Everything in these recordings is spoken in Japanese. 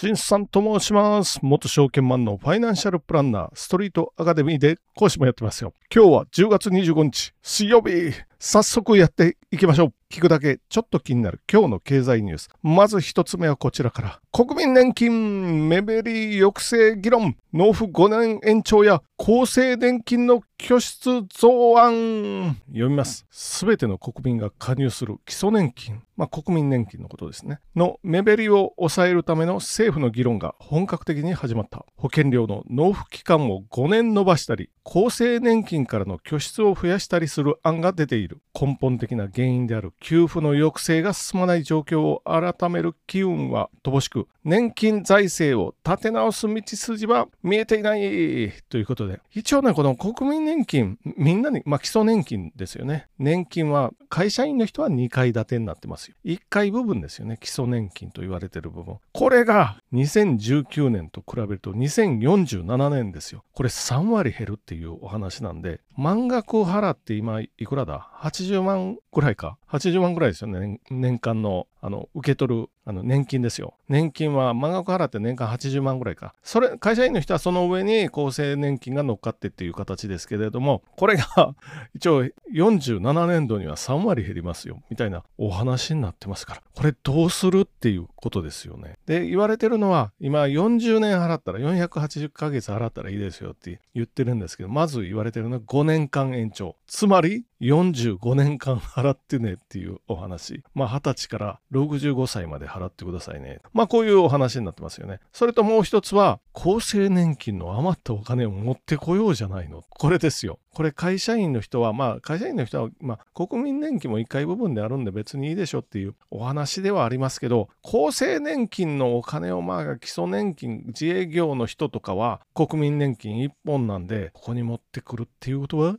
しんさんと申します。元証券マンのファイナンシャルプランナー、ストリートアカデミーで講師もやってますよ。今日は10月25日、水曜日。早速やっていきましょう。聞くだけちょっと気になる今日の経済ニュース。まず一つ目はこちらから。国民年金目減り抑制議論。納付5年延長や厚生年金の拠出増案。読みます。すべての国民が加入する基礎年金。まあ、国民年金のことですね。の目減りを抑えるための政府の議論が本格的に始まった。保険料の納付期間を5年延ばしたり、厚生年金からの拠出を増やしたりする案が出ている。根本的な原因である給付の抑制が進まない状況を改める機運は乏しく、年金財政を立て直す道筋は見えていないということで、一応ね、この国民年金、みんなに、まあ基礎年金ですよね。年金は会社員の人は2階建てになってますよ。1階部分ですよね。基礎年金と言われてる部分。これが2019年と比べると2047年ですよ。これ3割減るっていうお話なんで、満額を払って今いくらだ ?80 万ぐらいか。80万ぐらいですよね。年間の、あの、受け取る、あの、年金ですよ。年金は満額払って年間80万ぐらいか。それ、会社員の人はその上に厚生年金が乗っかってっていう形ですけれども、これが 一応47年度には3割減りますよ。みたいなお話になってますから。これどうするっていうことですよね。で、言われてるのは、今40年払ったら、480ヶ月払ったらいいですよって言ってるんですけど、まず言われてるのは5年間延長。つまり、45年間払ってねっていうお話。まあ、20歳から65歳まで払ってくださいね。まあ、こういうお話になってますよね。それともう一つは、厚生年金の余ったお金を持ってこようじゃないの。これですよ。これ会社員の人は、まあ、会社員の人は、まあ、国民年金も1回部分であるんで別にいいでしょっていうお話ではありますけど、厚生年金のお金を、まあ、基礎年金、自営業の人とかは、国民年金1本なんで、ここに持ってくるっていうことは、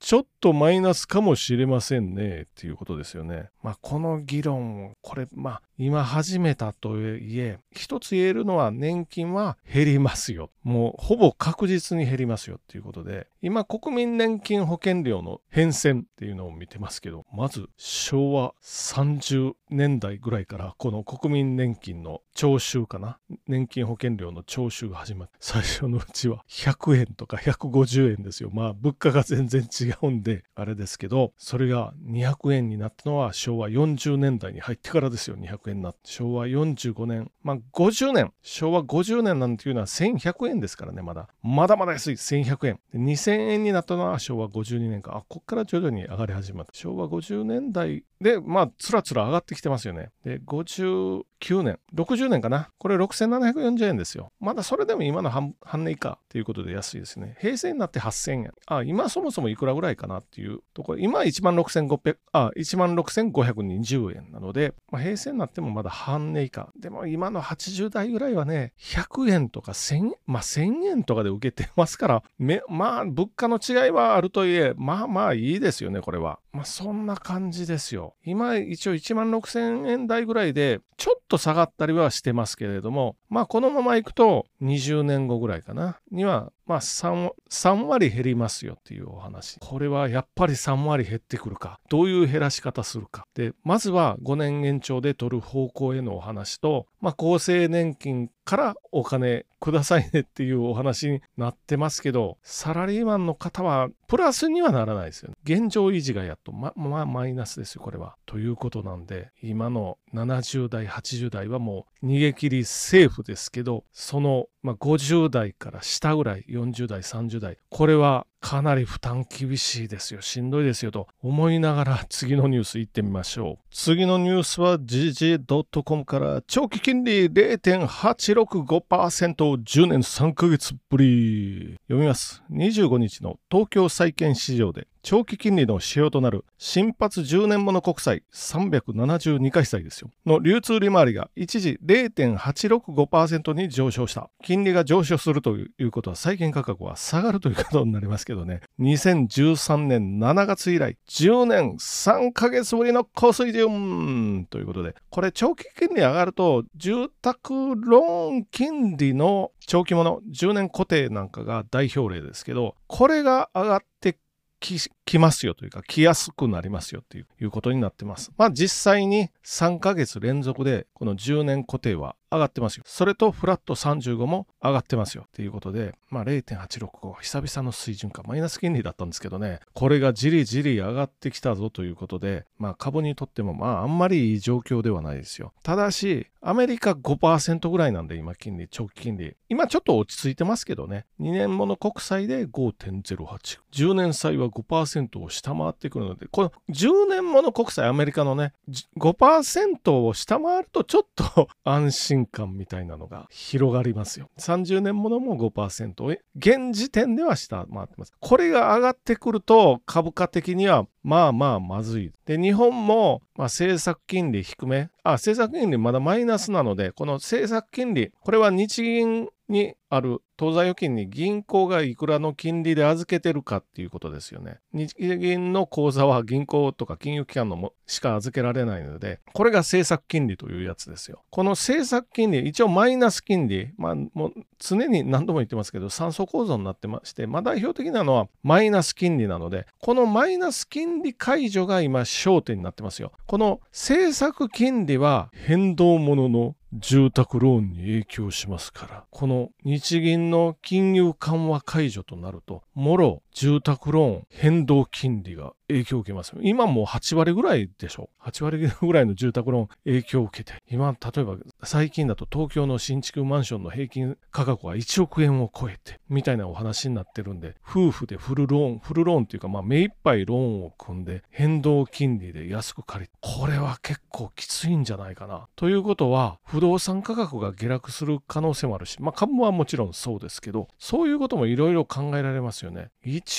ちょっととマイナスかもしれませんねっていうことですよね。まあこの議論をこれまあ今始めたとはいえ一つ言えるのは年金は減りますよ。もうほぼ確実に減りますよっていうことで今国民年金保険料の変遷っていうのを見てますけどまず昭和30年代ぐらいからこの国民年金の徴収かな？年金保険料の徴収が始まって最初のうちは100円とか150円ですよ。まあ物価が全然違うんであれですけどそれが200円になったのは昭和40年代に入ってからですよ。200円になって。昭和45年。まあ50年。昭和50年なんていうのは1100円ですからねまだ。まだまだ安い。1100円。2000円になったのは昭和52年か。あこっから徐々に上がり始まった。昭和50年代でまあつらつら上がってきてますよねで59年60年かなこれ6740円ですよまだそれでも今の半値以下ということで安いですね平成になって8000円あ今そもそもいくらぐらいかなっていうところ、今16,500、あ、16,520円なので、まあ、平成になってもまだ半値以下。でも今の80代ぐらいはね、100円とか1000、まあ1000円とかで受けてますから、まあ物価の違いはあるとはいえ、まあまあいいですよね、これは。まあそんな感じですよ。今一応1万6000円台ぐらいで、ちょっと下がったりはしてますけれども、まあこのままいくと20年後ぐらいかな、にはまあ 3, 3割減りますよっていうお話。これはやっぱり3割減ってくるか。どういう減らし方するか。で、まずは5年延長で取る方向へのお話と、まあ厚生年金からお金くださいねっていうお話になってますけど、サラリーマンの方はプラスにはならないですよね。現状維持がやっと、ま、まあマイナスですよ、これは。ということなんで、今の70代、80代はもう逃げ切りセーフですけど、その、まあ、50代から下ぐらい、40代、30代、これはかなり負担厳しいですよ。しんどいですよと思いながら次のニュース行ってみましょう。次のニュースは GG.com から長期金利0.865%を10年3ヶ月ぶり。読みます。25日の東京債券市場で長期金利の指標となる新発10年物国債372回債ですよ。の流通利回りが一時0.865%に上昇した。金利が上昇するということは債券価格は下がるということになりますけどね。2013年7月以来10年3ヶ月ぶりの高水準ということで、これ長期金利上がると住宅ローン金利の長期物10年固定なんかが代表例ですけど、これが上がって he's 来ますよというか、来やすくなりますよっていうことになってます。まあ実際に3ヶ月連続でこの10年固定は上がってますよ。それとフラット35も上がってますよっていうことで、まあ0.865久々の水準か、マイナス金利だったんですけどね、これがじりじり上がってきたぞということで、まあ株にとってもまああんまりいい状況ではないですよ。ただし、アメリカ5%ぐらいなんで今金利、長期金利。今ちょっと落ち着いてますけどね、2年もの国債で5.08。10年債は5% 5%を下回ってくるので、この10年もの国債、アメリカのね、5%を下回るとちょっと 安心感みたいなのが広がりますよ。30年ものも5%。現時点では下回ってます。これが上がってくると株価的にはまあまあまずい。で、日本も、まあ、政策金利低め。あ、政策金利まだマイナスなので、この政策金利、これは日銀にある当座預金に銀行がいくらの金利で預けてるかっていうことですよね。日銀の口座は銀行とか金融機関のもしか預けられないので、これが政策金利というやつですよ。この政策金利、一応マイナス金利、まあもう常に何度も言ってますけど、酸素構造になってまして、まあ代表的なのはマイナス金利なので、このマイナス金利解除が今焦点になってますよ。この政策金利は変動ものの住宅ローンに影響しますから、この日銀の金融緩和解除となると、もろ住宅ローン変動金利が影響を受けます。今もう8割ぐらいでしょ。8割ぐらいの住宅ローン影響を受けて、今、例えば最近だと東京の新築マンションの平均価格は1億円を超えて、みたいなお話になってるんで、夫婦でフルローン、フルローンっていうか、まあ目いっぱいローンを組んで、変動金利で安く借りこれは結構きついんじゃないかな。ということは、不動産価格が下落する可能性もあるし、まあ株はもちろんそうですけど、そういうこともいろいろ考えられますよね。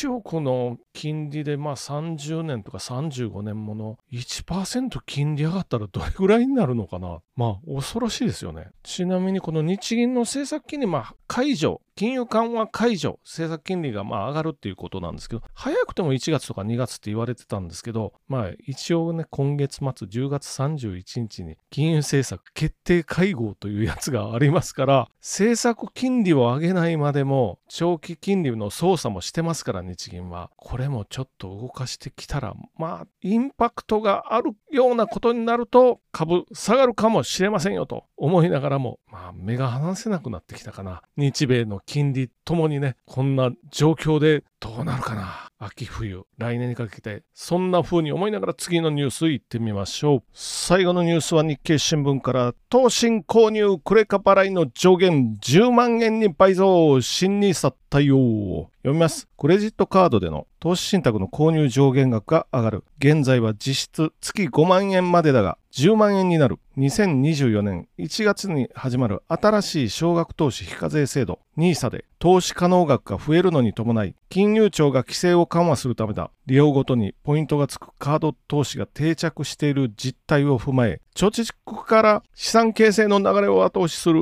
応この金利でまあ30年とか35年もの1%金利上がったらどれぐらいになるのかなまあ恐ろしいですよね。ちなみにこの日銀の政策金利まあ解除金融緩和解除、政策金利がまあ上がるっていうことなんですけど、早くても1月とか2月って言われてたんですけど、まあ一応ね、今月末10月31日に金融政策決定会合というやつがありますから、政策金利を上げないまでも、長期金利の操作もしてますから、日銀は。これもちょっと動かしてきたら、まあ、インパクトがあるようなことになると、株下がるかもしれませんよと思いながらも、まあ、目が離せなくなってきたかな。日米の金利ともにね、こんな状況でどうなるかな。秋冬、来年にかけて、そんな風に思いながら次のニュースいってみましょう。最後のニュースは日経新聞から、投信購入クレカ払いの上限10万円に倍増、新ニーサ対応。読みます。クレジットカードでの投資信託の購入上限額が上がる。現在は実質月5万円までだが、10万円になる。2024年1月に始まる新しい少額投資非課税制度 NISA で投資可能額が増えるのに伴い金融庁が規制を緩和するためだ。利用ごとにポイントがつくカード投資が定着している実態を踏まえ貯蓄から資産形成の流れを後押しする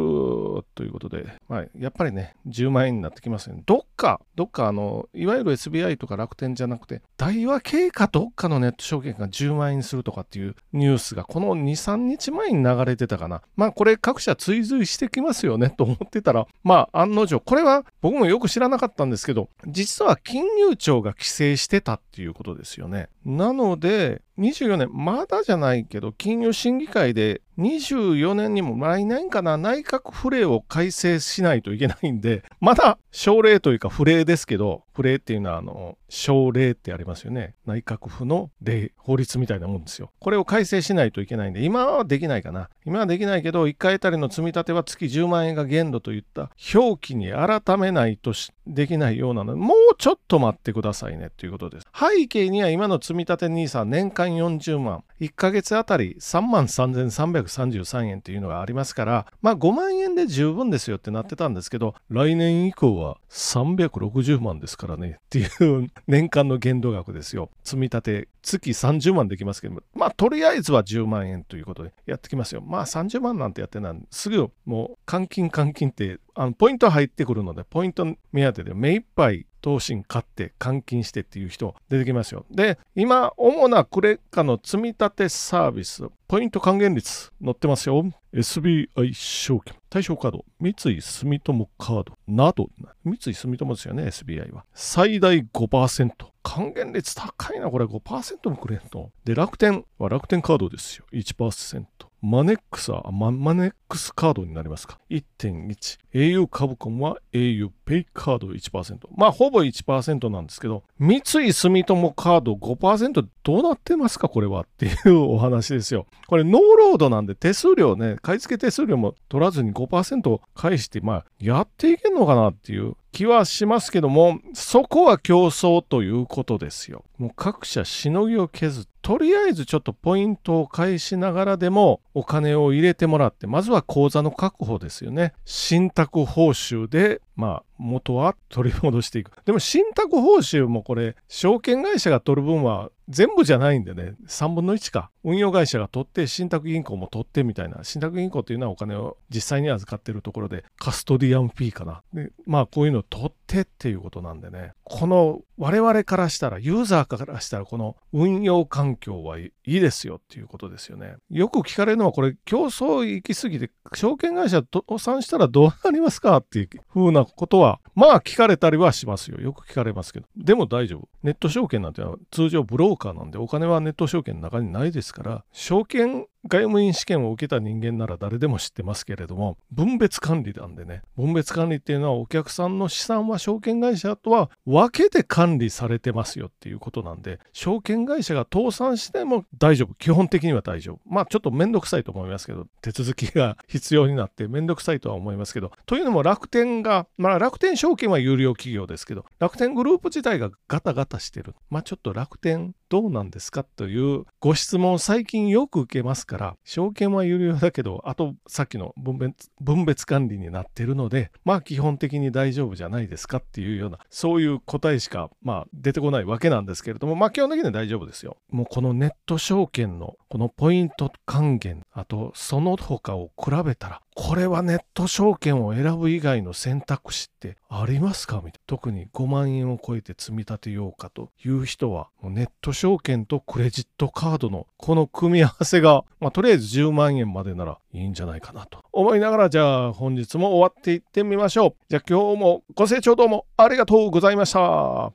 ということで、まあ、やっぱりね10万円になってきますね。どっかどっかあのいわゆる SBI とか楽天じゃなくて大和系かどっかのネット証券が10万円するとかっていうニュースがこの2、3日前前に流れてたかな。まあこれ各社追随してきますよね と思ってたら、まあ案の定、これは僕もよく知らなかったんですけど、実は金融庁が規制してたっていうことですよね。なので、24年、まだじゃないけど、金融審議会で24年にも来年かな、内閣府令を改正しないといけないんで、まだ省令というか府令ですけど、府令っていうのは、あの、省令ってありますよね。内閣府の令、法律みたいなもんですよ。これを改正しないといけないんで、今はできないかな。今はできないけど、1回あたりの積み立ては月10万円が限度といった表記に改めないとできないようなので、もうちょっと待ってくださいねということです。背景には今の積み立て NISA 年間40万、1ヶ月あたり3万3333円というのがありますから、まあ5万円で十分ですよってなってたんですけど、来年以降は360万ですからねっていう年間の限度額ですよ。積み立て月30万できますけどまあとりあえずは10万円ということでやってきますよ。まあ30万なんてやってないすぐもう換金換金ってあのポイント入ってくるので、ポイント目当てで目いっぱい投信買って換金してっていう人出てきますよ。で、今、主なクレカの積み立てサービス、ポイント還元率載ってますよ。SBI 証券、対象カード、三井住友カードなど、三井住友ですよね、SBI は。最大5%。還元率高いな、これ5%もくれんと。で、楽天は楽天カードですよ、1%。マネックスは、ママネックスカードになりますか？1.1。au 株コンは au ペイカード1%。まあ、ほぼ1%なんですけど、三井住友カード5%どうなってますか？これはっていう お話ですよ。これノーロードなんで手数料ね、買い付け手数料も取らずに5%返して、まあ、やっていけんのかなっていう気はしますけども、そこは競争ということですよ。もう各社しのぎを削って、とりあえずちょっとポイントを返しながらでもお金を入れてもらって、まずは口座の確保ですよね。信託報酬で、まあ、元は取り戻していく。でも信託報酬もこれ、証券会社が取る分は全部じゃないんでね、3分の1か。運用会社が取って、信託銀行も取ってみたいな。信託銀行っていうのはお金を実際に預かってるところで、カストディアンフィーかな。でまあ、こういうのを取ってっていうことなんでね。この我々からしたら、ユーザーからしたら、この運用環境はいいですよっていうことですよね。よく聞かれるのは、これ、競争行き過ぎて、証券会社倒産したらどうなりますかっていうふうなことは、まあ聞かれたりはしますよ。よく聞かれますけど。でも大丈夫。ネット証券なんてのは通常ブローカーなんで、お金はネット証券の中にないですから、証券外務員試験を受けた人間なら誰でも知ってますけれども、分別管理なんでね、分別管理っていうのはお客さんの資産は証券会社とは分けて管理されてますよっていうことなんで、証券会社が倒産しても大丈夫。基本的には大丈夫。まあちょっとめんどくさいと思いますけど、手続きが必要になってめんどくさいとは思いますけど、というのも楽天が、まあ楽天証券は有料企業ですけど、楽天グループ自体がガタガタしてる。まあちょっと楽天どうなんですかというご質問を最近よく受けますから、証券は有料だけど、あとさっきの分別分別管理になってるので、まあ基本的に大丈夫じゃないですかっていうような、そういう答えしか、まあ出てこないわけなんですけれども、まあ基本的には大丈夫ですよ。もうこのネット証券のこのポイント還元、あとその他を比べたら、これはネット証券を選ぶ以外の選択肢ってありますか？みたいな。特に5万円を超えて積み立てようかという人は、ネット証券とクレジットカードのこの組み合わせが、まあ、とりあえず10万円までならいいんじゃないかなと思いながら、じゃあ本日も終わっていってみましょう。じゃあ今日もご清聴どうもありがとうございました。